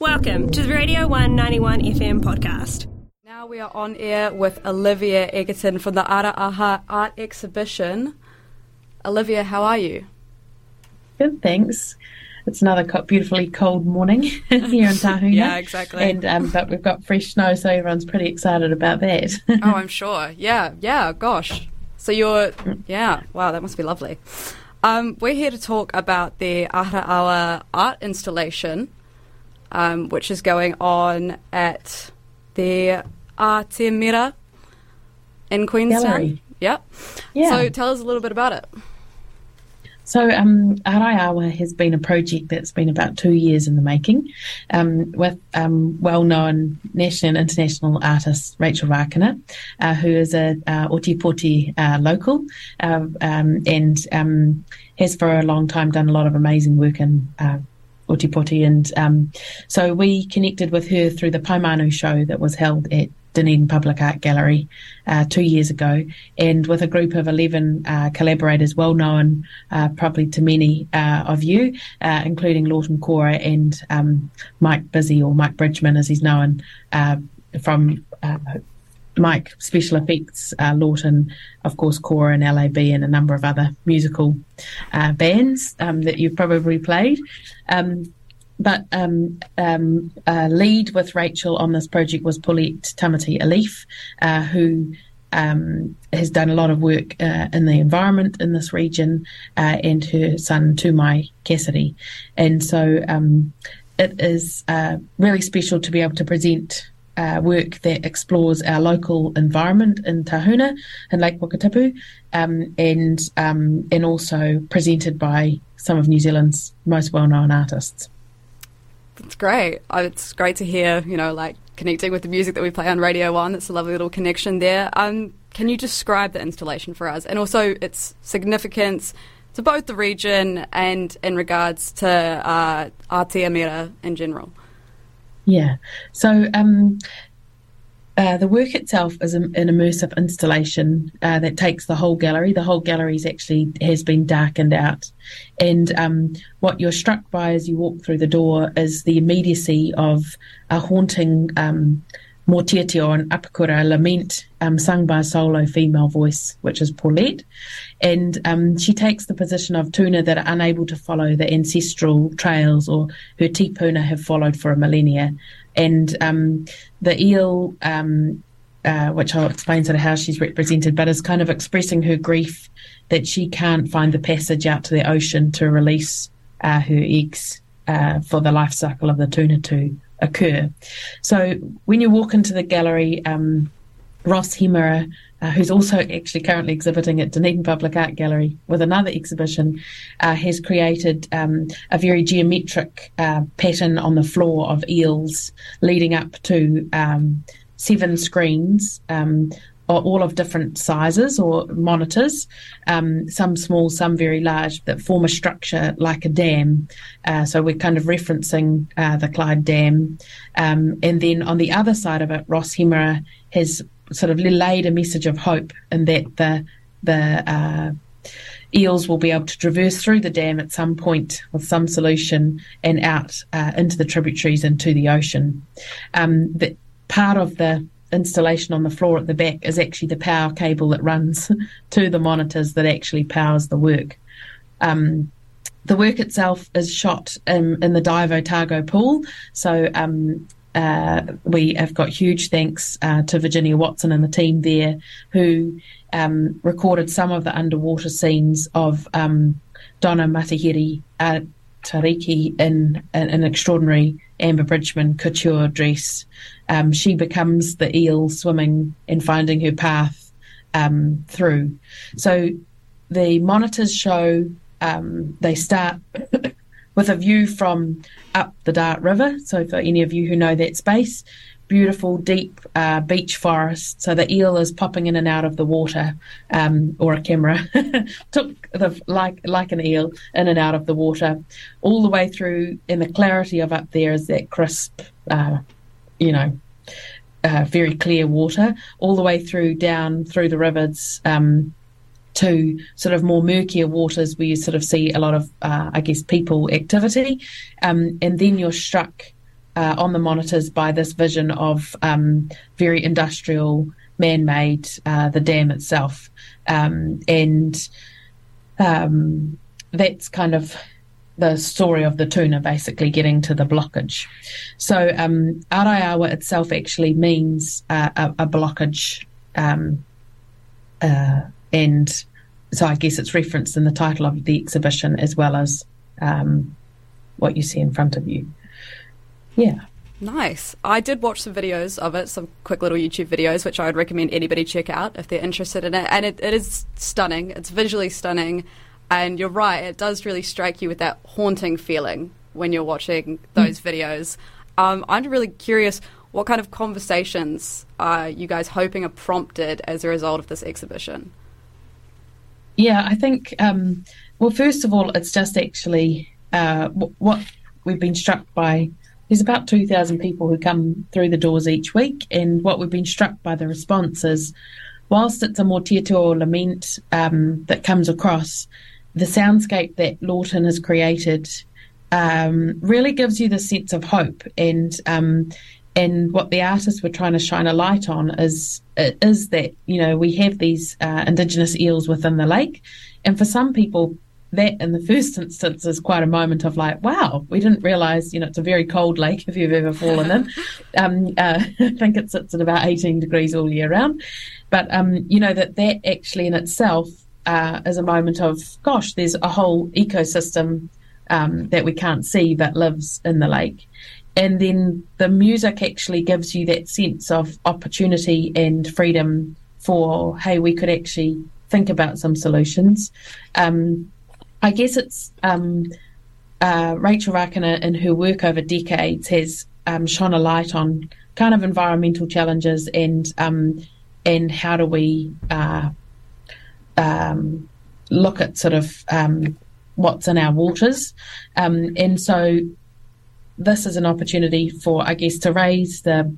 Welcome to the Radio 191 FM podcast. Now we are on air with Olivia Egerton from the Ārai Awa Art Exhibition. Olivia, how are you? Good, thanks. It's another beautifully cold morning here in Tahuna. yeah, exactly. And um, but we've got fresh snow, so everyone's pretty excited about that. oh, I'm sure. Yeah, yeah. Gosh. So you're, yeah. Wow, that must be lovely. Um, we're here to talk about the Awa art installation, um, which is going on at the Aotearoa in Queenstown. Gallery. Yep. Yeah. So tell us a little bit about it. So, um, Ārai Awa has been a project that's been about two years in the making um, with um, well known national and international artist Rachael Rakena, uh, who is a uh, Ōtepoti uh, local uh, um, and um, has for a long time done a lot of amazing work in. Ōtepoti, and um, so we connected with her through the Paemanu show that was held at Dunedin Public Art Gallery uh, two years ago, and with a group of 11 uh, collaborators, well known uh, probably to many uh, of you, uh, including Laughton Kora and um, Mike Busy, or Mike Bridgman as he's known uh, from. Mike, special effects, Laughton, of course, Kora and LAB, and a number of other musical bands um, that you've probably played. Um, but um, um, uh, lead with Rachel on this project was Paulette Tamati-Elliffe, uh, who um, has done a lot of work uh, in the environment in this region, uh, and her son Tumai Cassidy. And so um, it is uh, really special to be able to present. Uh, work that explores our local environment in Tahuna and Lake Wakatipu, um, and um, and also presented by some of New Zealand's most well-known artists. It's great. It's great to hear, you know, like connecting with the music that we play on Radio 1. It's a lovely little connection there. Um, can you describe the installation for us and also its significance to both the region and in regards to uh, Aotearoa in general? Yeah. So um, uh, the work itself is an immersive installation uh, that takes the whole gallery. The whole gallery actually has been darkened out, and um, what you're struck by as you walk through the door is the immediacy of a haunting um, Mōteatea and Apakura lament um, sung by a solo female voice, which is Paulette. And um, she takes the position of tuna that are unable to follow the ancestral trails or her tipuna have followed for a millennia and um, the eel, um, uh, which I'll explain sort of how she's represented, but is kind of expressing her grief that she can't find the passage out to the ocean to release uh, her eggs uh, for the life cycle of the tuna to occur. So when you walk into the gallery, um, Ross Hemera, uh, who's also actually currently exhibiting at Dunedin Public Art Gallery with another exhibition, uh, has created um, a very geometric uh, pattern on the floor of eels leading up to um, seven screens. Um, all of different sizes or monitors, um, some small, some very large, that form a structure like a dam. Uh, so we're kind of referencing uh, the Clyde Dam. Um, and then on the other side of it, Ross Hemera has sort of laid a message of hope in that the the uh, eels will be able to traverse through the dam at some point with some solution and out uh, into the tributaries and to the ocean. Um, the part of the installation on the floor at the back is actually the power cable that runs to the monitors that actually powers the work. Um, the work itself is shot in, in the Dive Otago pool, so um, uh, we have got huge thanks uh, to Virginia Watson and the team there who um, recorded some of the underwater scenes of um, Donna Matahaere uh, Atariki in, in, an extraordinary Amber Bridgman couture dress. Um, she becomes the eel swimming and finding her path um, through. So the monitors show um, they start with a view from up the Dart River. So, for any of you who know that space, beautiful, deep uh, beech forest. So the eel is popping in and out of the water, um, or a camera took the like like an eel in and out of the water, all the way through. And the clarity of up there is that crisp, uh, you know. Uh, very clear water all the way through down through the rivers um, to sort of more murkier waters where you sort of see a lot of, uh, I guess, people activity. Um, and then you're struck uh, on the monitors by this vision of um, very industrial, man-made, uh, the dam itself, um, and um, that's kind of the story of the tuna basically getting to the blockage. So um, Ārai Awa itself actually means uh, a, a, blockage, um, uh, and so I guess it's referenced in the title of the exhibition as well as um, what you see in front of you. Yeah. Nice. I did watch some videos of it, some quick little YouTube videos, which I would recommend anybody check out if they're interested in it. And it, it is stunning. It's visually stunning. And you're right, it does really strike you with that haunting feeling when you're watching those mm. videos. Um, I'm really curious what kind of conversations are you guys hoping are prompted as a result of this exhibition? Yeah, I think, um, well, first of all, it's just actually uh, what we've been struck by there's about 2,000 people who come through the doors each week, and what we've been struck by the response is whilst it's a mōteatea or lament um, that comes across, the soundscape that Laughton has created um, really gives you the sense of hope. And um, and what the artists were trying to shine a light on is is that you know we have these uh, indigenous eels within the lake, and for some people that in the first instance is quite a moment of like, wow, we didn't realize, you know, it's a very cold lake if you've ever fallen in. Um, uh, I think it sits at about 18 degrees all year round. But, um, you know, that that actually in itself uh, is a moment of, gosh, there's a whole ecosystem um, that we can't see that lives in the lake. And then the music actually gives you that sense of opportunity and freedom for, hey, we could actually think about some solutions. Um, I guess it's um, uh, Rachael Rakena in her work over decades has um, shone a light on kind of environmental challenges and um, and how do we uh, um, look at sort of um, what's in our waters, um, and so this is an opportunity for I guess to raise the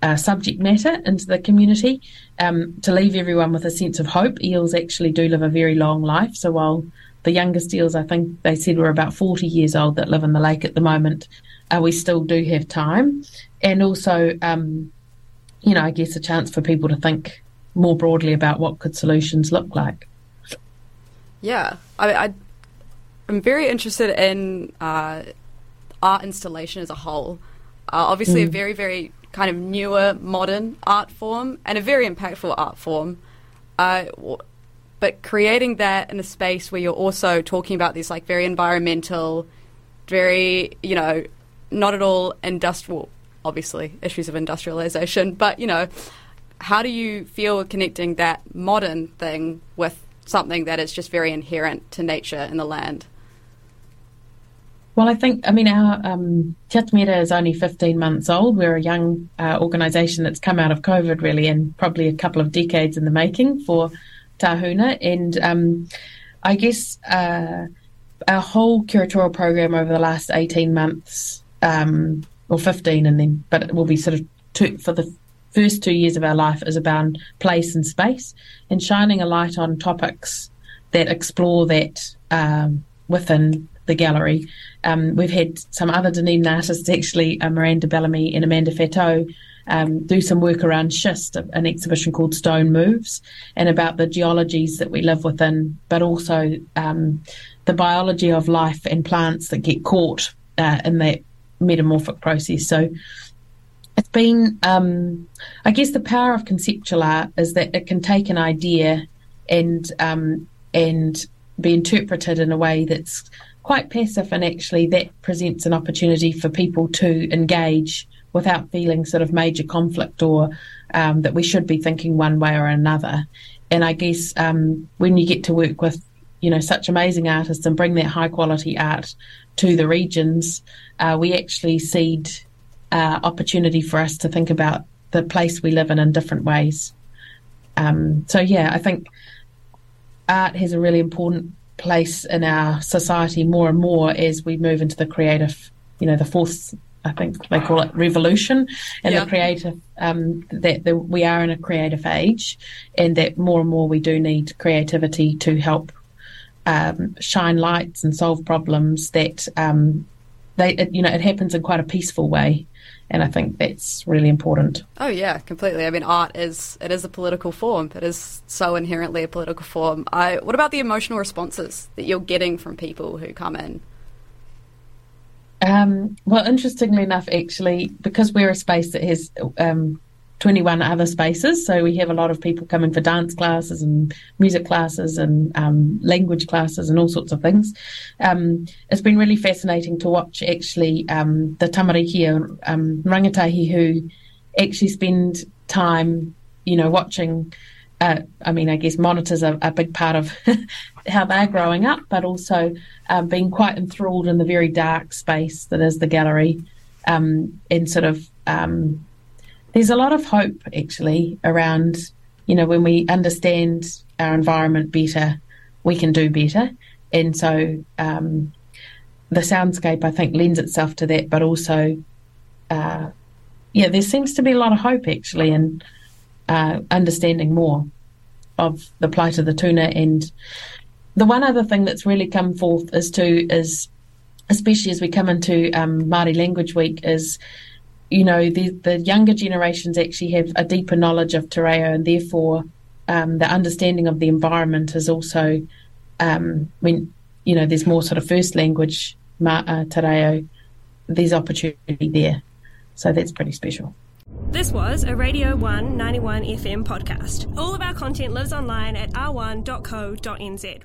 uh, subject matter into the community to leave everyone with a sense of hope. Eels actually do live a very long life, so while the youngest eels, I think they said, were about 40 years old that live in the lake at the moment. Uh, we still do have time. And also, um, you know, I guess a chance for people to think more broadly about what could solutions look like. Yeah. I, I, am very interested in uh, art installation as a whole. Uh, obviously, mm. a very, very kind of newer, modern art form and a very impactful art form. Uh, but creating that in a space where you're also talking about these like very environmental, very you know, not at all industrial, obviously issues of industrialization, but you know, how do you feel connecting that modern thing with something that is just very inherent to nature and the land? Well, I think, I mean, our um, is only 15 months old. We're a young uh, organisation that's come out of COVID, really, and probably a couple of decades in the making for Tahuna, and um, I guess uh, our whole curatorial program over the last eighteen months, um, or fifteen, and then, but it will be sort of two, for the first two years of our life is about place and space, and shining a light on topics that explore that um, within the gallery. Um, we've had some other Dunedin artists, actually, uh, Miranda Bellamy and Amanda Fauteux, um, do some work around schist, an exhibition called Stone Moves, and about the geologies that we live within, but also um, the biology of life and plants that get caught uh, in that metamorphic process. So it's been, um, I guess, the power of conceptual art is that it can take an idea and um, and be interpreted in a way that's quite passive, and actually that presents an opportunity for people to engage without feeling sort of major conflict or um, that we should be thinking one way or another. And I guess um, when you get to work with, you know, such amazing artists and bring that high quality art to the regions, uh, we actually seed uh, opportunity for us to think about the place we live in in different ways. Um, so yeah, I think art has a really important place in our society more and more as we move into the creative, you know, the fourth I think they call it revolution and yeah. the creative um, that the, we are in a creative age and that more and more we do need creativity to help um, shine lights and solve problems that um, they, it, you know, it happens in quite a peaceful way, and I think that's really important. Oh yeah, completely. I mean, art is it is a political form. It is so inherently a political form. I, what about the emotional responses that you're getting from people who come in? Um, well, interestingly enough, actually, because we're a space that has um, 21 other spaces. So we have a lot of people coming for dance classes and music classes and um, language classes and all sorts of things. Um, it's been really fascinating to watch actually um, the tamariki um, rangatahi who actually spend time, you know, watching. Uh, I mean, I guess monitors are a big part of how they're growing up, but also um, being quite enthralled in the very dark space that is the gallery um, and sort of um, there's a lot of hope actually around, you know, when we understand our environment better, we can do better. And so um, the soundscape, I think, lends itself to that, but also, uh, yeah, there seems to be a lot of hope actually in uh, understanding more of the plight of the tuna. And the one other thing that's really come forth is to is, especially as we come into um, Māori Language Week, is you know, the, the younger generations actually have a deeper knowledge of te and therefore um, the understanding of the environment is also, um, when, you know, there's more sort of first language ma- uh, there's opportunity there. So that's pretty special. This was a Radio 1 91 FM podcast. All of our content lives online at r1.co.nz.